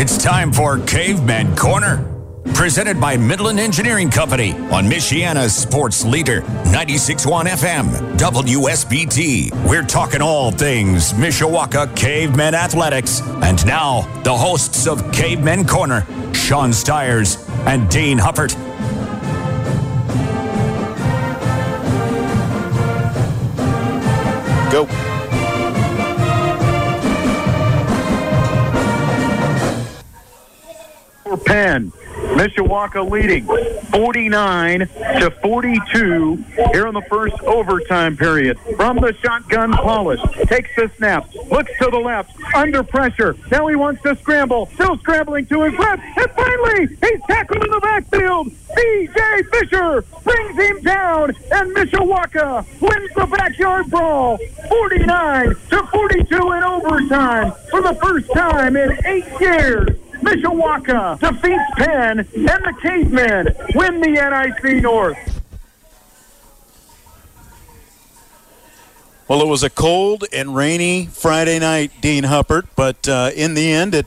It's time for Caveman Corner. Presented by Midland Engineering Company on Michiana's sports leader, 96.1 FM, WSBT. We're talking all things Mishawaka Cavemen Athletics. And now, the hosts of Caveman Corner, Sean Stiers and Dean Huppert. Go. For Penn. Mishawaka leading 49 to 42 here in the first overtime period. From the shotgun, Paulus takes the snap, looks to the left, under pressure. Now he wants to scramble, still scrambling to his left, and finally he's tackled in the backfield. C.J. Fisher brings him down, and Mishawaka wins the backyard brawl, 49 to 42 in overtime for the first time in eight years. Mishawaka defeats Penn, and the Cavemen win the NIC North. Well, it was a cold and rainy Friday night, Dean Huppert, but uh, in the end, it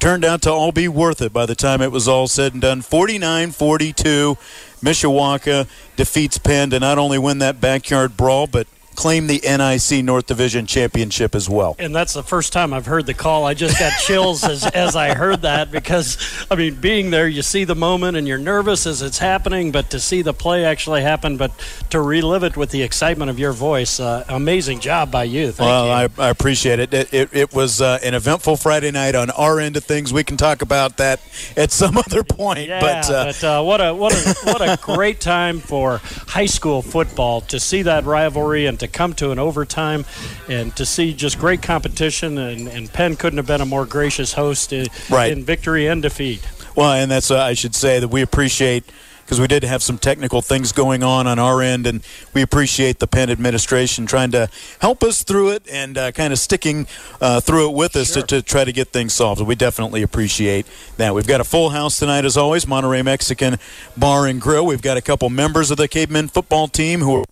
turned out to all be worth it by the time it was all said and done. 49 42, Mishawaka defeats Penn to not only win that backyard brawl, but claim the NIC North Division Championship as well. And that's the first time I've heard the call. I just got chills as, as I heard that because, I mean, being there, you see the moment and you're nervous as it's happening, but to see the play actually happen, but to relive it with the excitement of your voice, uh, amazing job by you. Thank well, you. I, I, appreciate it. It, it, it was uh, an eventful Friday night on our end of things. We can talk about that at some other point. Yeah, but, uh, but uh, what a what a what a great time for high school football to see that rivalry and to come to an overtime and to see just great competition. And, and Penn couldn't have been a more gracious host in, right. in victory and defeat. Well, and that's uh, I should say that we appreciate because we did have some technical things going on on our end, and we appreciate the Penn administration trying to help us through it and uh, kind of sticking uh, through it with us sure. to, to, try to get things solved. We definitely appreciate that. We've got a full house tonight, as always. Monterey Mexican Bar and Grill. We've got a couple members of the Cavemen football team who are.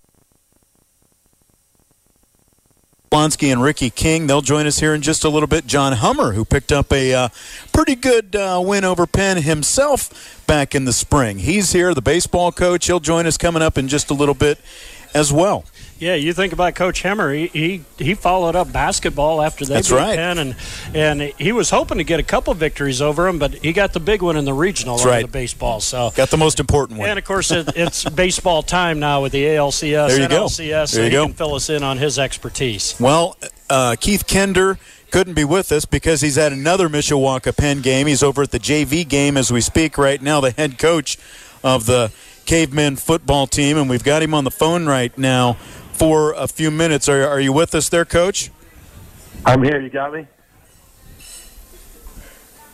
Blonsky and Ricky King. They'll join us here in just a little bit. John Hummer, who picked up a uh, pretty good uh, win over Penn himself back in the spring. He's here, the baseball coach. He'll join us coming up in just a little bit as well. Yeah, you think about Coach Hemmer. He he, he followed up basketball after they That's beat right. Penn, and and he was hoping to get a couple victories over him, but he got the big one in the regional That's right. the baseball. So got the most important one. And of course, it, it's baseball time now with the ALCS, There you go. NLCS. so There you he go. can fill us in on his expertise. Well, uh, Keith Kinder couldn't be with us because he's at another Mishawaka Penn game. He's over at the JV game as we speak right now, the head coach of the Cavemen football team, and we've got him on the phone right now for a few minutes. Are, are you with us there, Coach? I'm here. You got me?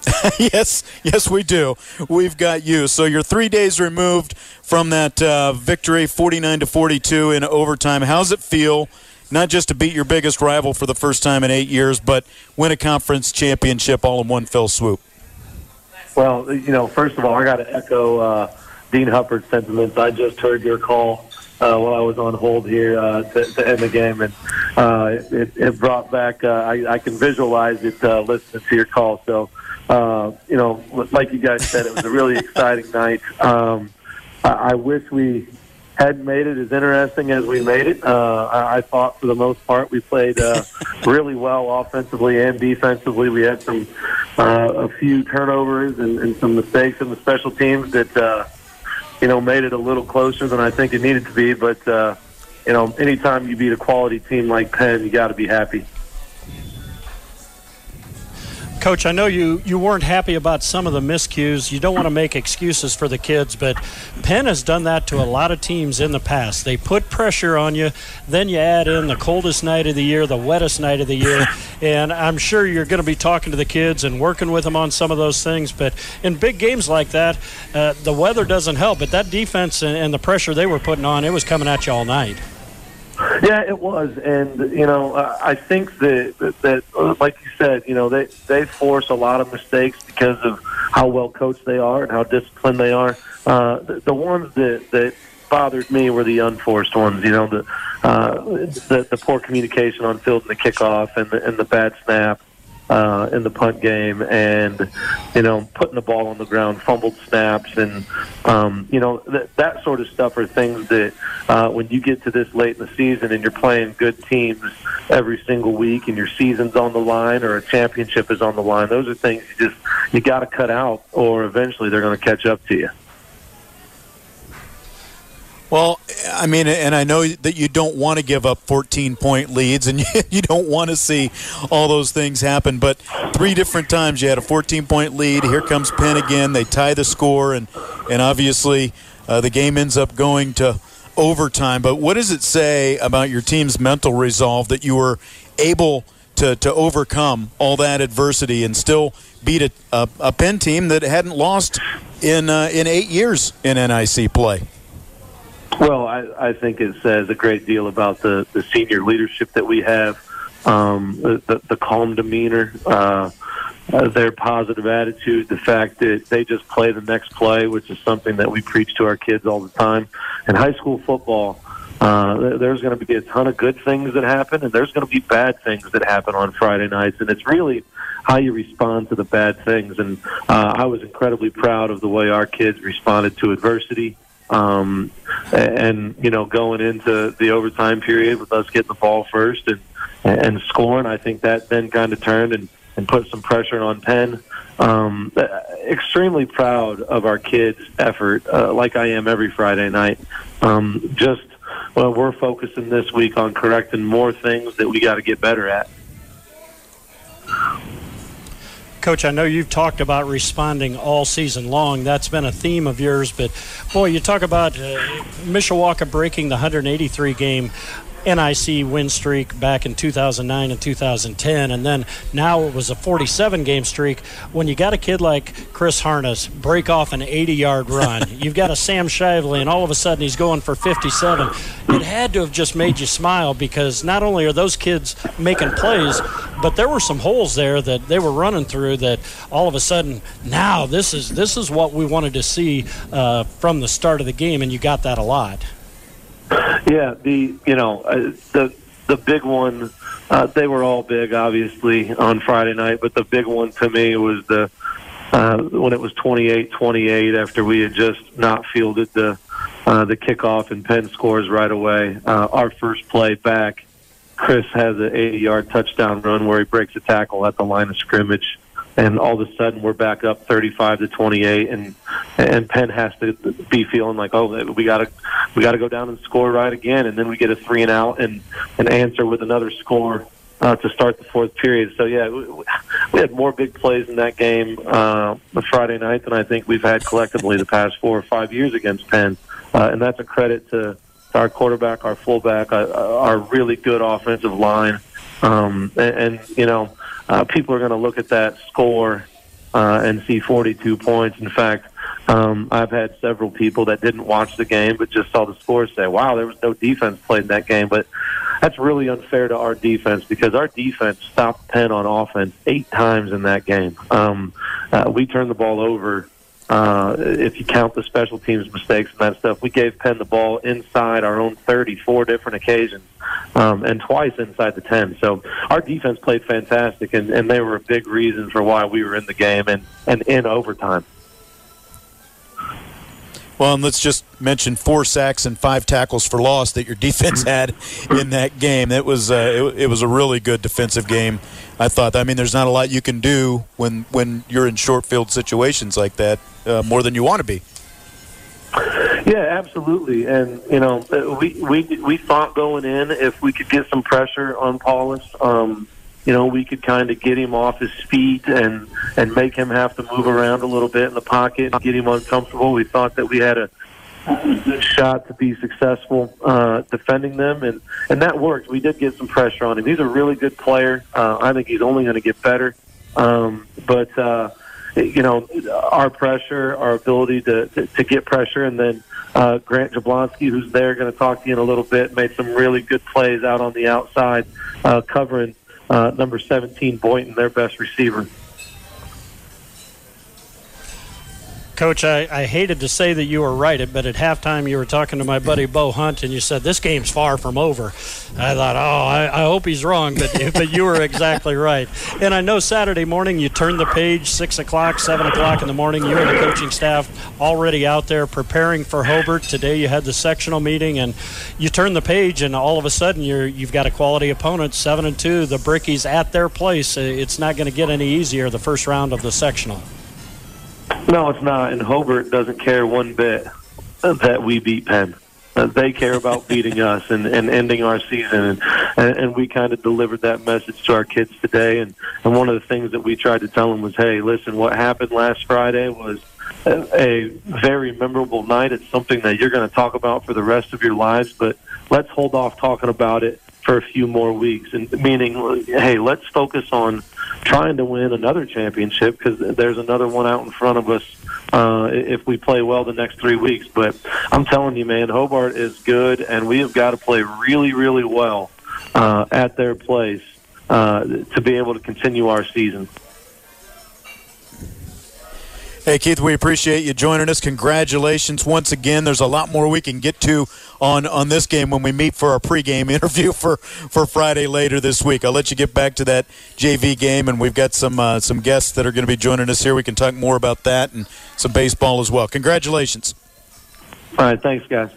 yes, yes, we do. We've got you. So you're three days removed from that uh, victory, 49 to 42 in overtime. How's it feel? Not just to beat your biggest rival for the first time in eight years, but win a conference championship all in one fell swoop. Well, you know, first of all, I got to echo uh, Dean Huppert's sentiments. I just heard your call uh, while I was on hold here uh, to, to end the game, and uh, it, it brought back. Uh, I, I can visualize it uh, listening to your call. So, uh, you know, like you guys said, it was a really exciting night. Um, I, I wish we hadn't made it as interesting as we made it. Uh, I, I thought for the most part we played uh, really well offensively and defensively. We had some uh, a few turnovers and, and some mistakes in the special teams that uh, you know made it a little closer than I think it needed to be. But uh, you know, anytime you beat a quality team like Penn, you got to be happy. Coach, I know you, you weren't happy about some of the miscues. You don't want to make excuses for the kids, but Penn has done that to a lot of teams in the past. They put pressure on you, then you add in the coldest night of the year, the wettest night of the year, and I'm sure you're going to be talking to the kids and working with them on some of those things. But in big games like that, uh, the weather doesn't help. But that defense and, and the pressure they were putting on, it was coming at you all night. Yeah, it was, and you know, I think that that, uh, like you said, you know, they they force a lot of mistakes because of how well coached they are and how disciplined they are. Uh, the, the ones that that bothered me were the unforced ones. You know, the uh, the, the poor communication on field and the kickoff and the, and the bad snap uh, in the punt game, and you know, putting the ball on the ground, fumbled snaps, and um, you know th- that sort of stuff are things that uh, when you get to this late in the season and you're playing good teams every single week, and your season's on the line or a championship is on the line, those are things you just you got to cut out, or eventually they're going to catch up to you. Well, I mean, and I know that you don't want to give up 14 point leads and you don't want to see all those things happen, but three different times you had a 14 point lead. Here comes Penn again. They tie the score, and, and obviously uh, the game ends up going to overtime. But what does it say about your team's mental resolve that you were able to, to overcome all that adversity and still beat a, a, a Penn team that hadn't lost in, uh, in eight years in NIC play? Well, I, I think it says a great deal about the, the senior leadership that we have, um, the, the calm demeanor, uh, uh, their positive attitude, the fact that they just play the next play, which is something that we preach to our kids all the time. In high school football, uh, there's going to be a ton of good things that happen, and there's going to be bad things that happen on Friday nights, and it's really how you respond to the bad things. And uh, I was incredibly proud of the way our kids responded to adversity. Um, and you know, going into the overtime period with us getting the ball first and and scoring, I think that then kind of turned and and put some pressure on Penn. Um, extremely proud of our kids' effort, uh, like I am every Friday night. Um, just well, we're focusing this week on correcting more things that we got to get better at. Coach, I know you've talked about responding all season long. That's been a theme of yours. But, boy, you talk about uh, Mishawaka breaking the 183 game NIC win streak back in 2009 and 2010, and then now it was a 47 game streak. When you got a kid like Chris Harness break off an 80 yard run, you've got a Sam Shively, and all of a sudden he's going for 57. It had to have just made you smile because not only are those kids making plays, but there were some holes there that they were running through that all of a sudden now this is this is what we wanted to see uh, from the start of the game, and you got that a lot. Yeah, the you know uh, the the big one. Uh, they were all big, obviously, on Friday night. But the big one to me was the uh, when it was 28-28 after we had just not fielded the uh, the kickoff and Penn scores right away. Uh, our first play back, Chris has an 80-yard touchdown run where he breaks a tackle at the line of scrimmage and all of a sudden we're back up 35 to 28 and and Penn has to be feeling like oh we got to we got to go down and score right again and then we get a three and out and and answer with another score uh, to start the fourth period. So yeah we, we had more big plays in that game uh Friday night than I think we've had collectively the past 4 or 5 years against Penn uh, and that's a credit to our quarterback our fullback uh, our really good offensive line um and, and you know uh, people are going to look at that score uh, and see 42 points. In fact, um, I've had several people that didn't watch the game but just saw the score say, "Wow, there was no defense played in that game." But that's really unfair to our defense because our defense stopped Penn on offense eight times in that game. Um, uh, we turned the ball over uh, if you count the special teams mistakes and that stuff, we gave Penn the ball inside our own 34 different occasions, um, and twice inside the 10. So our defense played fantastic, and, and they were a big reason for why we were in the game and, and in overtime. Well, and let's just mention four sacks and five tackles for loss that your defense had in that game. It was uh, it, it, was a really good defensive game. I thought. I mean, there's not a lot you can do when when you're in short field situations like that, uh, more than you want to be. Yeah, absolutely. And you know, we we we thought going in if we could get some pressure on Paulus, um, you know, we could kind of get him off his feet and and make him have to move around a little bit in the pocket, get him uncomfortable. We thought that we had a good shot to be successful uh, defending them, and and that worked. We did get some pressure on him. He's a really good player. Uh, I think he's only going to get better. Um, but uh, you know, our pressure, our ability to to, to get pressure, and then. Uh, Grant Jablonski, who's there, going to talk to you in a little bit, made some really good plays out on the outside, uh, covering uh, number 17, Boynton, their best receiver. Coach, I, I hated to say that you were right, but at halftime you were talking to my buddy Bo Hunt, and you said this game's far from over. I thought, oh, I, I hope he's wrong, but but you were exactly right. And I know Saturday morning you turned the page, six o'clock, seven o'clock in the morning. You and the coaching staff already out there preparing for Hobart. Today you had the sectional meeting, and you turn the page, and all of a sudden you're you've got a quality opponent, seven and two. The Brickies at their place. It's not going to get any easier the first round of the sectional. No, it's not. And Hobart doesn't care one bit that we beat Penn. Uh, they care about beating us and, and ending our season, and, and, we kind of delivered that message to our kids today. And, and one of the things that we tried to tell them was, "Hey, listen, what happened last Friday was a, a very memorable night. It's something that you're going to talk about for the rest of your lives, but let's hold off talking about it for a few more weeks. And meaning, hey, let's focus on." trying to win another championship because there's another one out in front of us uh, if we play well the next three weeks. But I'm telling you, man, Hobart is good, and we have got to play really, really well uh, at their place uh, to be able to continue our season. Hey, Keith, we appreciate you joining us. Congratulations once again. There's a lot more we can get to on, on this game when we meet for our pregame interview for, for Friday later this week. I'll let you get back to that JV game, and we've got some uh, some guests that are going to be joining us here. We can talk more about that and some baseball as well. Congratulations. All right, thanks, guys.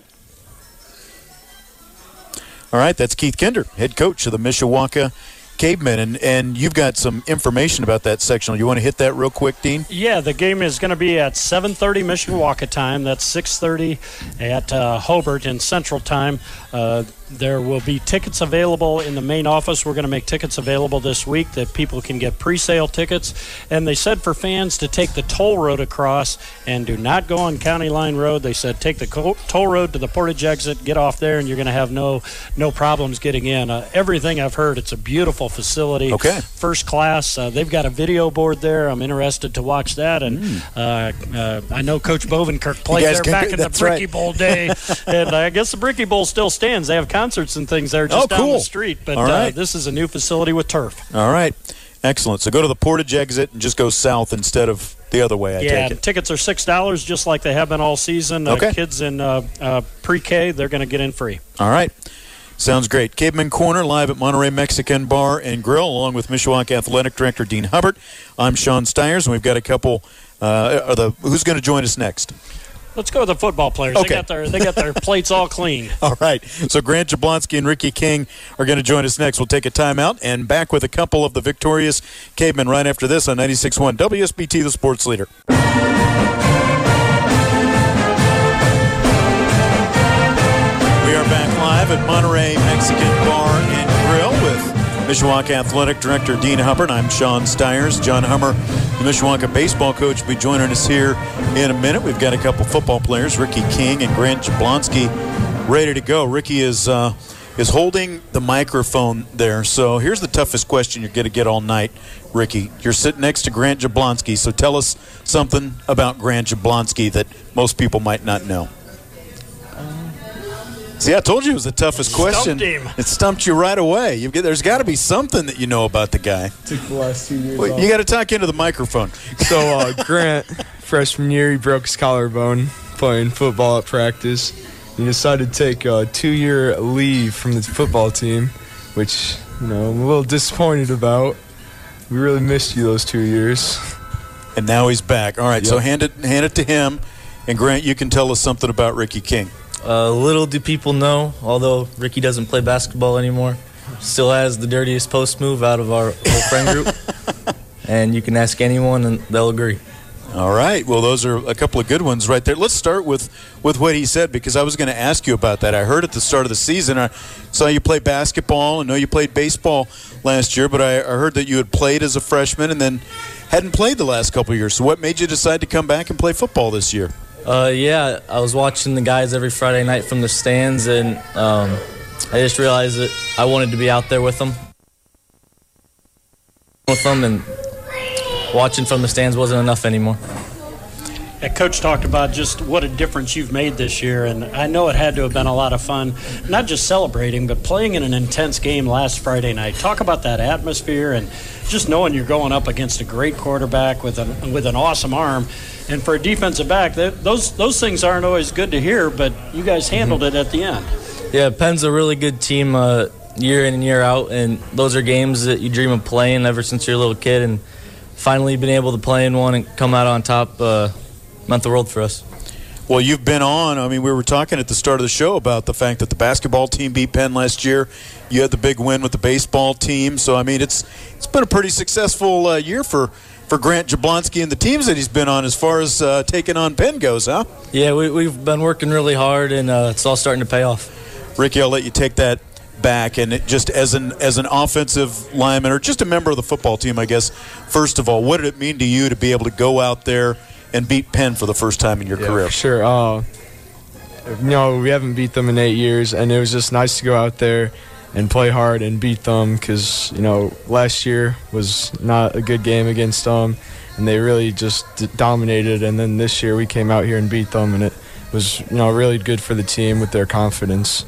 All right, that's Keith Kinder, head coach of the Mishawaka Cavemen, and, and you've got some information about that sectional. You want to hit that real quick, Dean? Yeah, the game is going to be at 7:30 Mishawaka time. That's 6:30 at uh, Hobart in Central Time. Uh, there will be tickets available in the main office. We're going to make tickets available this week that people can get pre sale tickets. And they said for fans to take the toll road across and do not go on County Line Road. They said take the toll road to the Portage exit, get off there, and you're going to have no no problems getting in. Uh, everything I've heard, it's a beautiful facility. Okay. First class. Uh, they've got a video board there. I'm interested to watch that. And mm. I know Coach Bovenkirk played there back in the Brickie right. Bowl day. and I guess the Brickie Bowl still stands. They have concerts and things there just oh, cool. down the street. But uh, this is a new facility with turf. All right. Excellent. So go to the Portage exit and just go south instead of the other way. I yeah, tickets are six dollars, just like they have been all season. Uh, okay. kids in uh, uh, pre-K, they're going to get in free. All right. Sounds great. Caveman Corner live at Monterey Mexican Bar and Grill, along with Mishawaka Athletic Director Dean Hubbard. I'm Sean Stiers, and we've got a couple. Uh, the who's going to join us next? Let's go with the football players. Okay. They got their they got their plates all clean. All right. So Grant Jablonski and Ricky King are going to join us next. We'll take a timeout and back with a couple of the victorious cavemen right after this on 96.1 WSBT, the sports leader. We are back live at Monterey Mexican Bar and Mishawaka Athletic Director Dean Hubbard. I'm Sean Stiers. John Hummer, the Mishawaka baseball coach, will be joining us here in a minute. We've got a couple football players, Ricky King and Grant Jablonski, ready to go. Ricky is uh, is holding the microphone there. So here's the toughest question you're going to get all night, Ricky. You're sitting next to Grant Jablonski. So tell us something about Grant Jablonski that most people might not know. See, I told you it was the toughest question. Stumped it stumped you right away. You've, there's got to be something that you know about the guy. Took the last two years. Well, you got to talk into the microphone. So uh, Grant, freshman year, he broke his collarbone playing football at practice. He decided to take a two-year leave from the football team, which you know I'm a little disappointed about. We really missed you those two years. And now he's back. All right, yep. so hand it hand it to him, and Grant, you can tell us something about Ricky King. Uh, little do people know, although Ricky doesn't play basketball anymore, still has the dirtiest post move out of our whole friend group. and you can ask anyone, and they'll agree. All right. Well, those are a couple of good ones right there. Let's start with, with what he said because I was going to ask you about that. I heard at the start of the season, I saw you play basketball and know you played baseball. last year, but I, I heard that you had played as a freshman and then hadn't played the last couple of years. So, what made you decide to come back and play football this year? Uh, yeah, I was watching the guys every Friday night from the stands, and um, I just realized that I wanted to be out there with them, with them, and watching from the stands wasn't enough anymore. Yeah, Coach talked about just what a difference you've made this year, and I know it had to have been a lot of fun, not just celebrating, but playing in an intense game last Friday night. Talk about that atmosphere and just knowing you're going up against a great quarterback with an with an awesome arm, and for a defensive back, that, those those things aren't always good to hear, but you guys handled mm-hmm. it at the end. Yeah, Penn's a really good team uh, year in and year out, and those are games that you dream of playing ever since you're a little kid, and finally been able to play in one and come out on top. Uh, meant the world for us. Well, you've been on. I mean, we were talking at the start of the show about the fact that the basketball team beat Penn last year. You had the big win with the baseball team. So, I mean, it's it's been a pretty successful uh, year for, for Grant Jablonski and the teams that he's been on as far as uh, taking on Penn goes, huh? Yeah, we, have been working really hard, and uh, it's all starting to pay off. Ricky, I'll let you take that back and it, just as an as an offensive lineman or just a member of the football team, I guess. First of all, what did it mean to you to be able to go out there – and beat Penn for the first time in your yeah, career? Sure. Uh, you know, we haven't beat them in eight years, and it was just nice to go out there and play hard and beat them because, you know, last year was not a good game against them, and they really just dominated. And then this year we came out here and beat them, and it was, you know, really good for the team with their confidence.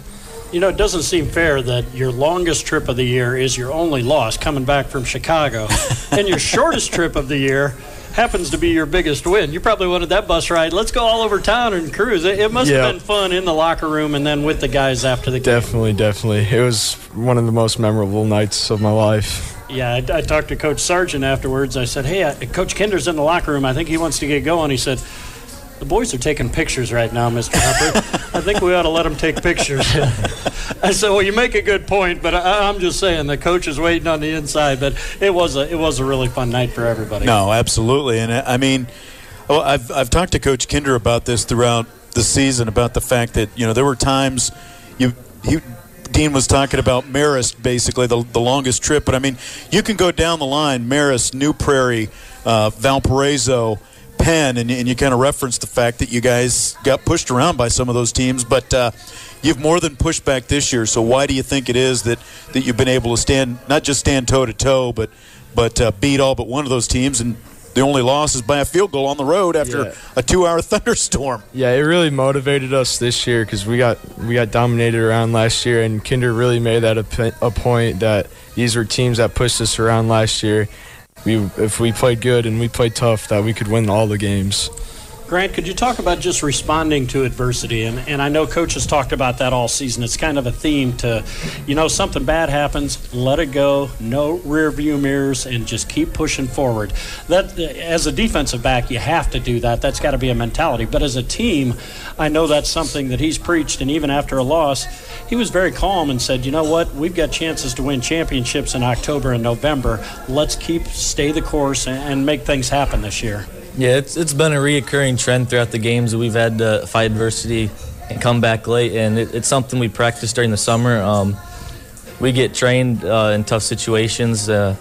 You know, it doesn't seem fair that your longest trip of the year is your only loss coming back from Chicago, and your shortest trip of the year happens to be your biggest win. You probably wanted that bus ride. Let's go all over town and cruise. It, it must have been fun in the locker room and then with the guys after the game. Definitely, definitely. It was one of the most memorable nights of my life. Yeah, I, I talked to Coach Sargent afterwards. I said, "Hey, uh, Coach Kinder's in the locker room. I think he wants to get going." He said, the boys are taking pictures right now, Mr. Hubbard. I think we ought to let them take pictures. I said, well, you make a good point, but I, am just saying the coach is waiting on the inside. But it was a it was a really fun night for everybody. No, absolutely, and I mean, well, I've I've talked to Coach Kinder about this throughout the season about the fact that you know there were times you he. Dean was talking about Marist, basically the, the longest trip, but I mean, you can go down the line: Marist, New Prairie, uh, Valparaiso, Penn, and, and you kind of referenced the fact that you guys got pushed around by some of those teams, but uh, you've more than pushed back this year. So why do you think it is that, that you've been able to stand, not just stand toe to toe, but but uh, beat all but one of those teams and the only loss is by a field goal on the road after yeah. a two-hour thunderstorm. Yeah, it really motivated us this year because we got we got dominated around last year, and Kinder really made that a, a point that these were teams that pushed us around last year, we if we played good and we played tough, that we could win all the games. Grant, could you talk about just responding to adversity? And, and I know Coach has talked about that all season. It's kind of a theme to, you know, something bad happens, let it go, no rear view mirrors, and just keep pushing forward. That As a defensive back, you have to do that. That's got to be a mentality. But as a team, I know that's something that he's preached. And even after a loss, he was very calm and said, you know what, we've got chances to win championships in October and November. Let's keep, stay the course, and, and make things happen this year. Yeah, it's it's been a reoccurring trend throughout the games that we've had to fight adversity and come back late, and it, it's something we practice during the summer. Um, we get trained uh, in tough situations, uh,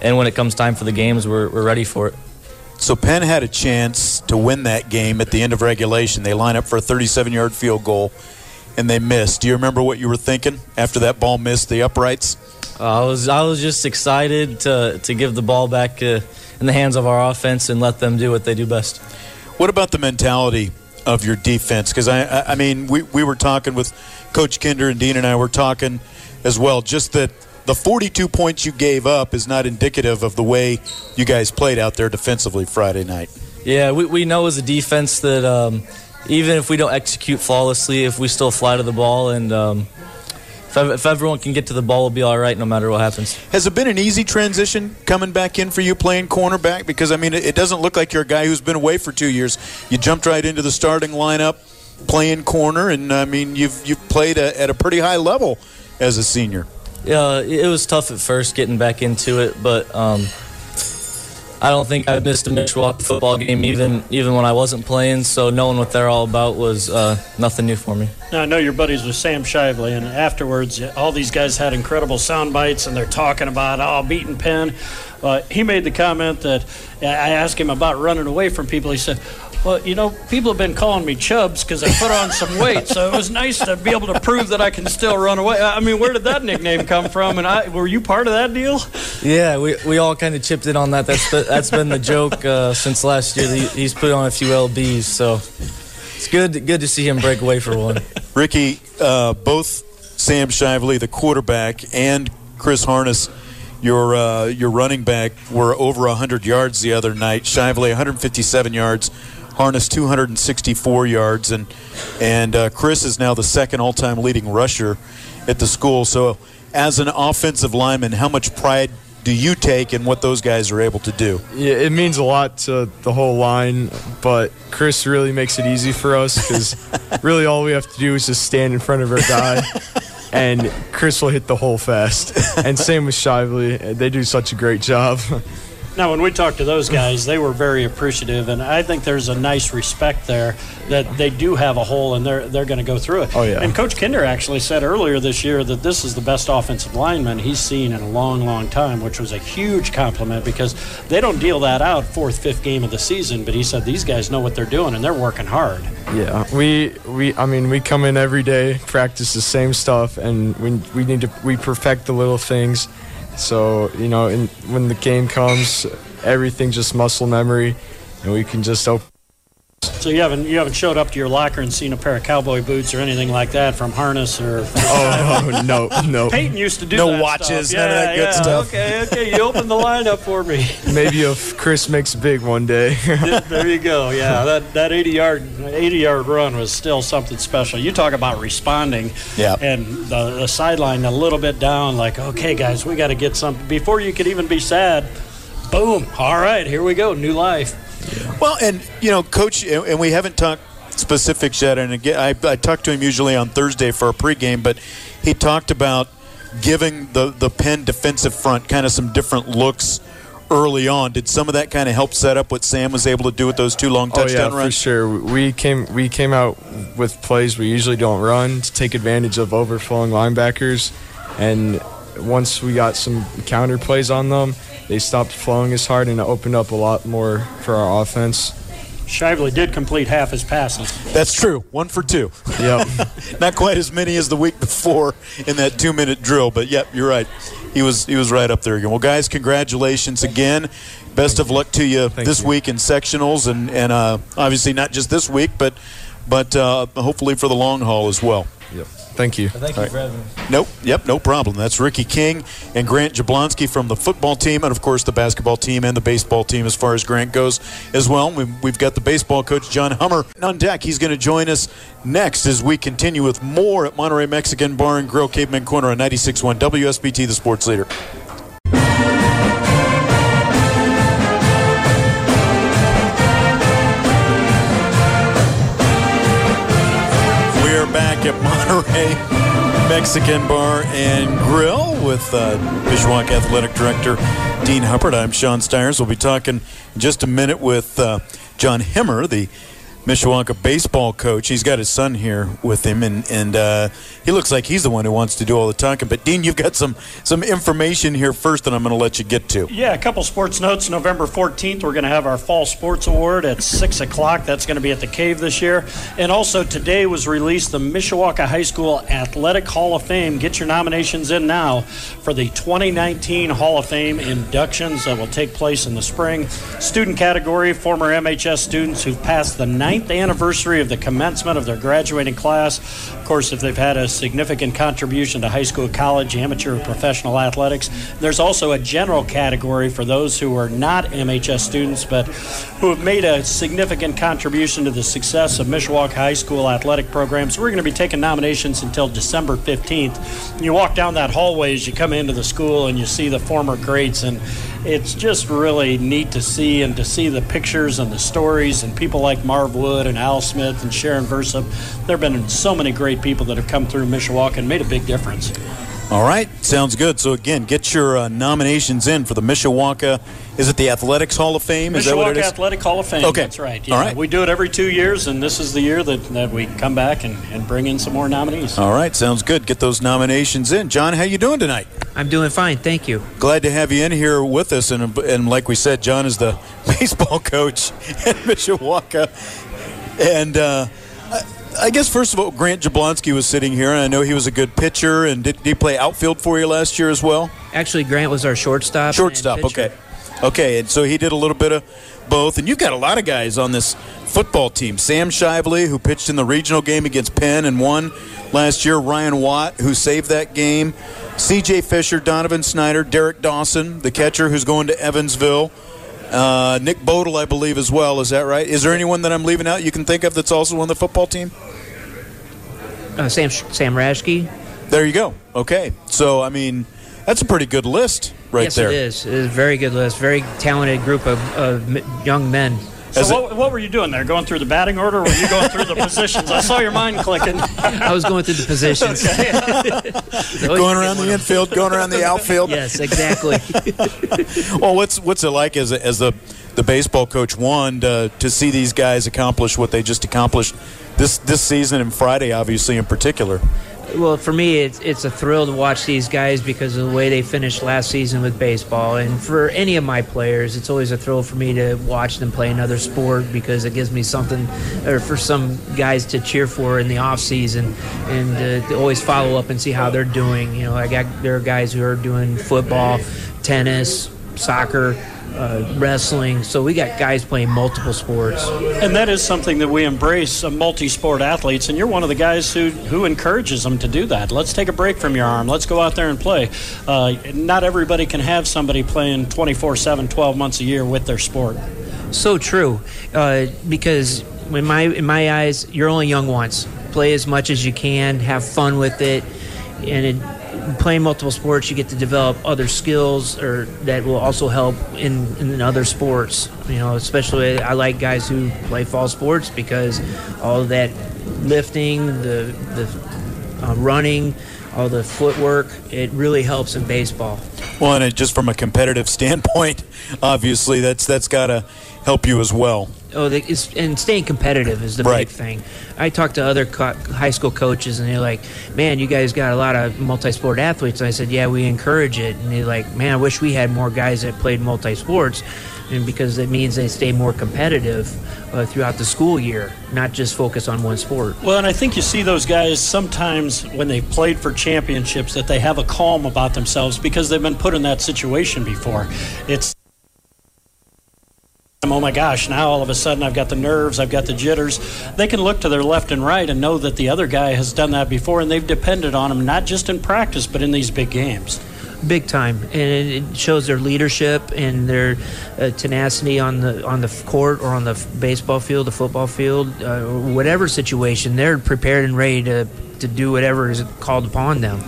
and when it comes time for the games, we're, we're ready for it. So Penn had a chance to win that game at the end of regulation. They line up for a 37-yard field goal, and they missed. Do you remember what you were thinking after that ball missed the uprights? Uh, I was I was just excited to to give the ball back uh, in the hands of our offense and let them do what they do best. What about the mentality of your defense? Because I, I mean, we, we were talking with Coach Kinder and Dean and I were talking as well. Just that the 42 points you gave up is not indicative of the way you guys played out there defensively Friday night. Yeah, we, we know as a defense that um, even if we don't execute flawlessly, if we still fly to the ball and um, if, if, everyone can get to the ball, we'll be all right no matter what happens. Has it been an easy transition coming back in for you playing cornerback? Because, I mean, it, doesn't look like you're a guy who's been away for two years. You jumped right into the starting lineup playing corner, and, I mean, you've, you've played a, at a pretty high level as a senior. Yeah, it was tough at first getting back into it, but um, I don't think I've missed a Mishawaka football game even even when I wasn't playing. So knowing what they're all about was uh, nothing new for me. Now, I know your buddies with Sam Shively, and afterwards, all these guys had incredible sound bites, and they're talking about oh, beating Penn. Uh, he made the comment that I asked him about running away from people. He said, well, you know, people have been calling me Chubs because I put on some weight, so it was nice to be able to prove that I can still run away. I mean, where did that nickname come from? And I, were you part of that deal? Yeah, we, we all kind of chipped in on that. That's that's been the joke uh, since last year. He, he's put on a few lbs, so it's good good to see him break away for one. Ricky, uh, both Sam Shively, the quarterback, and Chris Harness your uh, your running back were over 100 yards the other night. Shively 157 yards, Harness 264 yards, and and uh, Chris is now the second all-time leading rusher at the school. So, as an offensive lineman, how much pride do you take in what those guys are able to do? Yeah, it means a lot to the whole line, but Chris really makes it easy for us because really all we have to do is just stand in front of our guy. and Chris will hit the hole fast. And same with Shively. They do such a great job. Now, when we talked to those guys, they were very appreciative, and I think there's a nice respect there that they do have a hole and they're they're going to go through it. Oh yeah. And Coach Kinder actually said earlier this year that this is the best offensive lineman he's seen in a long, long time, which was a huge compliment because they don't deal that out fourth, fifth game of the season. But he said these guys know what they're doing and they're working hard. Yeah, we we I mean we come in every day, practice the same stuff, and we we need to we perfect the little things so, you know, in, when the game comes, everything's just muscle memory, and we can just open. So you haven't you haven't showed up to your locker and seen a pair of cowboy boots or anything like that from Harness or oh, oh no no. Peyton used to do that. no watches stuff. none of that yeah, good stuff. okay okay you opened the lineup for me. Maybe if Chris makes big one day. There you go yeah that that 80 yard 80 yard run was still something special. You talk about responding yeah. and the, the sideline a little bit down like okay guys we got to get something before you could even be sad boom all right here we go new life well, and you know, coach, and we haven't talked specifics yet. And again, I, I talk to him usually on Thursday for a pregame, but he talked about giving the the Penn defensive front kind of some different looks early on. Did some of that kind of help set up what Sam was able to do with those two long oh, touchdown oh, runs? for sure. We came we came out with plays we usually don't run to take advantage of overflowing linebackers, and once we got some counter plays on them, they stopped flowing as hard and it opened up a lot more for our offense. Shively did complete half his passes. That's true. One for two. Yep. Not quite as many as the week before in that two minute drill, but yep, you're right. He was he was right up there again. Well, guys, congratulations again. Best of luck to you Thank this you. week in sectionals, and and uh, obviously not just this week, but but uh, hopefully for the long haul as well. Yep. Thank you. Thank you for having me. Nope. Yep. No problem. That's Ricky King and Grant Jablonski from the football team, and of course the basketball team and the baseball team as far as Grant goes as well. We've, we've got the baseball coach John Hummer on deck. He's going to join us next as we continue with more at Monterey Mexican Bar and Grill, Caveman Corner on 96.1 WSBT, the sports leader. Monterey Mexican Bar and Grill with uh, Mishawaka Athletic Director Dean Huppert. I'm Sean Stiers. We'll be talking in just a minute with uh, John Himmer, the Mishawaka baseball coach. He's got his son here with him, and and uh, he looks like he's the one who wants to do all the talking. But Dean, you've got some some information here first that I'm going to let you get to. Yeah, a couple sports notes. November 14th, we're going to have our Fall Sports Award at 6 o'clock. That's going to be at the Cave this year. And also, today was released the Mishawaka High School Athletic Hall of Fame. Get your nominations in now for the 2019 Hall of Fame inductions that will take place in the spring. Student category, former MHS students who've passed the ninth anniversary of the commencement of their graduating class. Of course, if they've had a significant contribution to high school, college, amateur, professional athletics. There's also a general category for those who are not MHS students but who have made a significant contribution to the success of Mishawaka High School athletic programs. We're going to be taking nominations until December 15th. You walk down that hallway as you come into the school and you see the former greats and it's just really neat to see and to see the pictures and the stories and people like Marv Wood and Al Smith and Sharon Versa. There have been so many great people that have come through Mishawaka and made a big difference. All right, sounds good. So again, get your uh, nominations in for the Mishawaka. Is it the Athletics Hall of Fame? Is that what it Mishawaka? Athletic Hall of Fame. Okay. That's right. All right. We do it every two years, and this is the year that, that we come back and, and bring in some more nominees. All right, sounds good. Get those nominations in. John, how you doing tonight? I'm doing fine, thank you. Glad to have you in here with us. And, and like we said, John is the baseball coach at Mishawaka. And uh, I, I guess, first of all, Grant Jablonski was sitting here, and I know he was a good pitcher. And did, did he play outfield for you last year as well? Actually, Grant was our shortstop. Shortstop, okay. Okay, and so he did a little bit of both. And you've got a lot of guys on this football team. Sam Shively, who pitched in the regional game against Penn and won last year. Ryan Watt, who saved that game. C.J. Fisher, Donovan Snyder, Derek Dawson, the catcher who's going to Evansville. Uh, Nick Bodel, I believe, as well. Is that right? Is there anyone that I'm leaving out you can think of that's also on the football team? Uh, Sam Sam Rashke. There you go. Okay. So, I mean, that's a pretty good list right yes, there. it is. It is a very good list. Very talented group of, of young men. So As it- what, what were you doing there? Going through the batting order, or were you going through the positions? I saw your mind clicking. I was going through the positions. Going around the infield, going around the outfield. Yes, exactly. Well, what's what's it like as a, as the the baseball coach one to, to see these guys accomplish what they just accomplished this this season and Friday, obviously in particular. Well, for me, it's it's a thrill to watch these guys because of the way they finished last season with baseball. And for any of my players, it's always a thrill for me to watch them play another sport because it gives me something, or for some guys to cheer for in the off season, and uh, to always follow up and see how they're doing. You know, I got there are guys who are doing football, tennis, soccer. Uh, wrestling, so we got guys playing multiple sports. And that is something that we embrace, uh, multi-sport athletes, and you're one of the guys who, who encourages them to do that. Let's take a break from your arm. Let's go out there and play. Uh, not everybody can have somebody playing 24-7, 12 months a year with their sport. So true, uh, because in my in my eyes, you're only young once. Play as much as you can, have fun with it, and it, playing multiple sports, you get to develop other skills or that will also help in, in other sports. You know, especially I like guys who play fall sports because all that lifting, the the uh, running, all the footwork, it really helps in baseball. Well, and it, just from a competitive standpoint, obviously that's that's got to help you as well. Oh, the, it's, and staying competitive is the Right. big thing. I talked to other co- high school coaches, and they're like, "Man, you guys got a lot of multi-sport athletes." And I said, "Yeah, we encourage it." And they're like, "Man, I wish we had more guys that played multi-sports." And because it means they stay more competitive uh, throughout the school year, not just focus on one sport. Well, and I think you see those guys sometimes when they've played for championships that they have a calm about themselves because they've been put in that situation before. It's oh my gosh, now all of a sudden I've got the nerves, I've got the jitters. They can look to their left and right and know that the other guy has done that before and they've depended on him not just in practice but in these big games. big time, and it shows their leadership and their uh, tenacity on the on the court or on the f- baseball field, the football field, uh, whatever situation. They're prepared and ready to to do whatever is called upon them.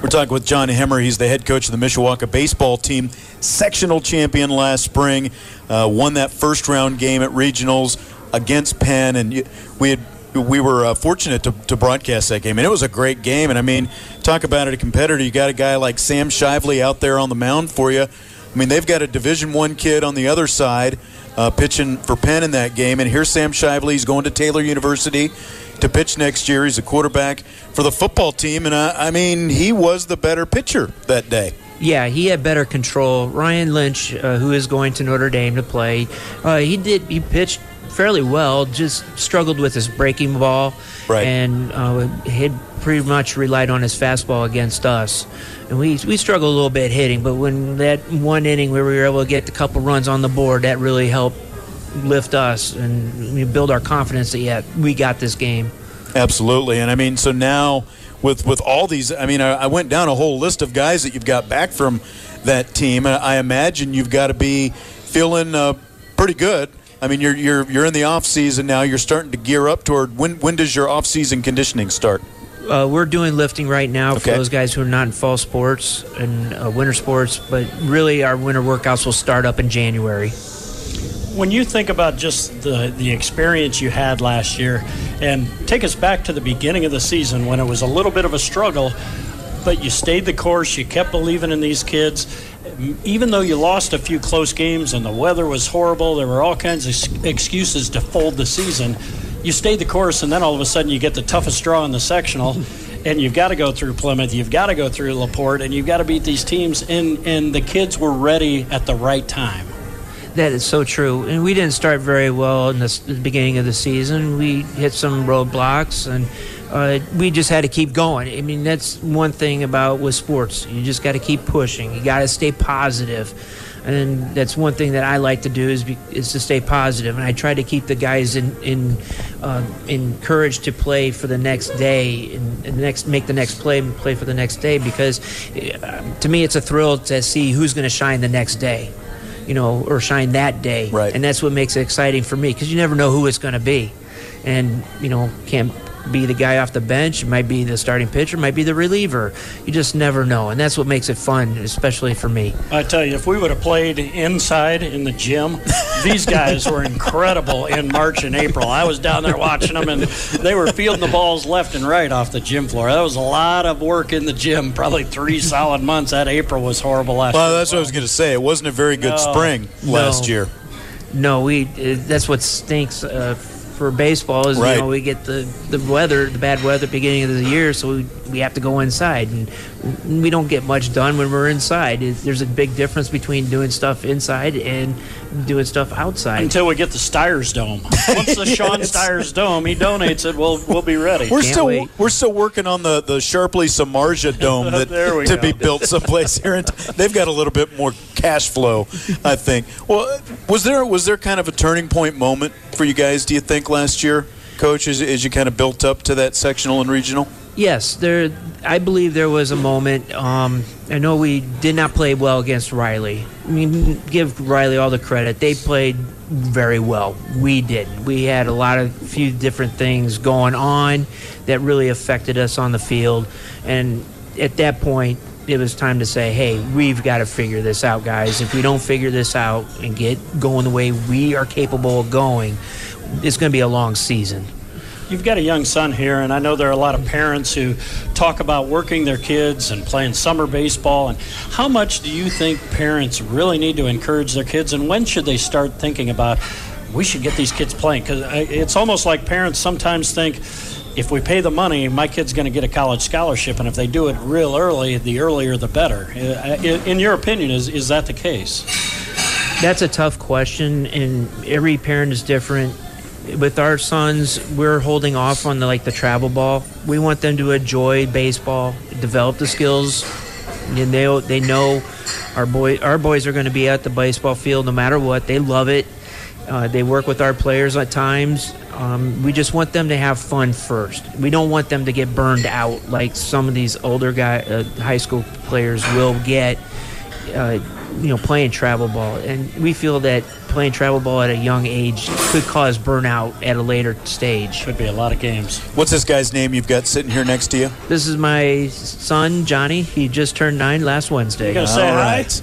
We're talking with John Hemmer. He's the head coach of the Mishawaka baseball team, sectional champion last spring. Uh, won that first round game at regionals against Penn, and we had we were uh, fortunate to, to broadcast that game, and it was a great game. And I mean, talk about it a competitor. You got a guy like Sam Shively out there on the mound for you. I mean, they've got a Division One kid on the other side uh, pitching for Penn in that game, and here's Sam Shively. He's going to Taylor University to pitch next year. He's a quarterback for the football team, and I, I mean, he was the better pitcher that day. Yeah, he had better control. Ryan Lynch, uh, who is going to Notre Dame to play, uh, he did he pitched fairly well. Just struggled with his breaking ball, Right. and uh, had pretty much relied on his fastball against us. And we we struggled a little bit hitting, but when that one inning where we were able to get a couple runs on the board, that really helped lift us and build our confidence that yeah we got this game. Absolutely, and I mean, so now with with all these, I mean, I, I went down a whole list of guys that you've got back from that team. I, I imagine you've got to be feeling uh, pretty good. I mean, you're you're you're in the off season now. You're starting to gear up toward when when does your off season conditioning start? Uh, we're doing lifting right now for those guys who are not in fall sports and uh, winter sports, but really our winter workouts will start up in January. When you think about just the, the experience you had last year, and take us back to the beginning of the season when it was a little bit of a struggle, but you stayed the course. You kept believing in these kids. Even though you lost a few close games and the weather was horrible, there were all kinds of excuses to fold the season. You stayed the course, and then all of a sudden you get the toughest draw in the sectional and you've got to go through Plymouth, you've got to go through Laporte, and you've got to beat these teams. And and the kids were ready at the right time. That is so true. And we didn't start very well in the, beginning of the season. We hit some roadblocks, and uh, we just had to keep going. I mean, that's one thing about with sports. You just got to keep pushing. You got to stay positive and that's one thing that I like to do is be, is to stay positive. positive, and I try to keep the guys in, in uh, encouraged to play for the next day and, and next make the next play and play for the next day because uh, to me it's a thrill to see who's going to shine the next day, you know, or shine that day, right? And that's what makes it exciting for me because you never know who it's going to be, and you know can't be the guy off the bench, it might be the starting pitcher, might be the reliever. You just never know, and that's what makes it fun, especially for me. I tell you, if we would have played inside in the gym, these guys were incredible in March and April. I was down there watching them, and they were fielding the balls left and right off the gym floor. That was a lot of work in the gym, probably three solid months. That April was horrible last well, year. that's what I was going to say. It wasn't a very good no, spring last no. year. No, we. Uh, that's what stinks. Uh, for baseball is right. you know we get the, the weather the bad weather at the beginning of the year so we, we have to go inside and we don't get much done when we're inside there's a big difference between doing stuff inside and doing stuff outside until we get the Stiers Dome once the Sean Stiers Dome he donates it we'll we'll be ready we're Can't still wait. we're still working on the the Sharpley Samardzija Dome that to go. be built someplace here and they've got a little bit more cash flow I think well was there was there kind of a turning point moment for you guys do you think last year, Coach, as, as you kind of built up to that sectional and regional? Yes, there. I believe there was a moment. Um, I know we did not play well against Riley. I mean, give Riley all the credit. They played very well. We did. We had a lot of few different things going on that really affected us on the field, and at that point, it was time to say, "Hey, we've got to figure this out, guys. If we don't figure this out and get going the way we are capable of going, it's going to be a long season." You've got a young son here, and I know there are a lot of parents who talk about working their kids and playing summer baseball. And how much do you think parents really need to encourage their kids, and when should they start thinking about we should get these kids playing? Because it's almost like parents sometimes think if we pay the money, my kid's going to get a college scholarship, and if they do it real early, the earlier the better. Uh, in your opinion, is is that the case? That's a tough question, and every parent is different. With our sons, we're holding off on the like the travel ball. We want them to enjoy baseball, develop the skills, and they they know our boy our boys are going to be at the baseball field no matter what. They love it. Uh, they work with our players at times. Um, we just want them to have fun first. We don't want them to get burned out like some of these older guy, uh, high school players will get. Uh, you know, playing travel ball, and we feel that playing travel ball at a young age could cause burnout at a later stage. Could be a lot of games. What's this guy's name you've got sitting here next to you? This is my son Johnny. He just turned nine last Wednesday. You gonna say All hi? right.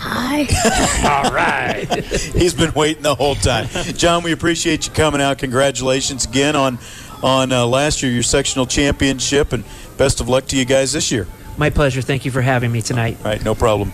Hi. All right. He's been waiting the whole time. John, we appreciate you coming out. Congratulations again on on uh, last year your sectional championship, and best of luck to you guys this year. My pleasure. Thank you for having me tonight. All right, no problem.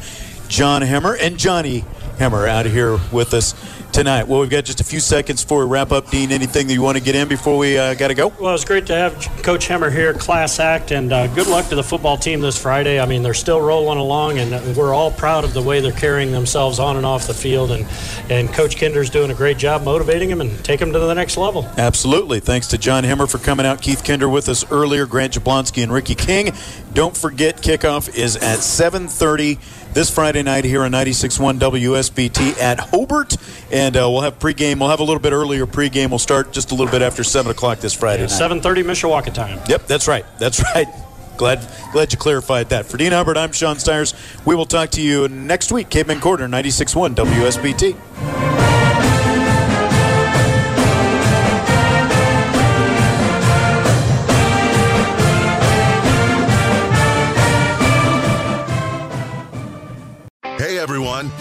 John Hemmer and Johnny Hemmer out of here with us tonight. Well, we've got just a few seconds before we wrap up. Dean, anything that you want to get in before we uh, got to go? Well, it's great to have Coach Hemmer here, class act, and uh, good luck to the football team this Friday. I mean, they're still rolling along, and we're all proud of the way they're carrying themselves on and off the field. And, and Coach Kinder's doing a great job motivating them and take them to the next level. Absolutely. Thanks to John Hemmer for coming out. Keith Kinder with us earlier. Grant Jablonski and Ricky King. Don't forget, kickoff is at 7:30 this Friday night here on 96.1 WSBT at Hobart, and uh, we'll have pregame. We'll have a little bit earlier pregame. We'll start just a little bit after seven o'clock this Friday Yeah, night. 7:30 Mishawaka time. Yep, that's right. That's right. Glad, glad you clarified that. For Dean Hubbard, I'm Sean Stiers. We will talk to you next week. Caveman Corner, 96.1 WSBT.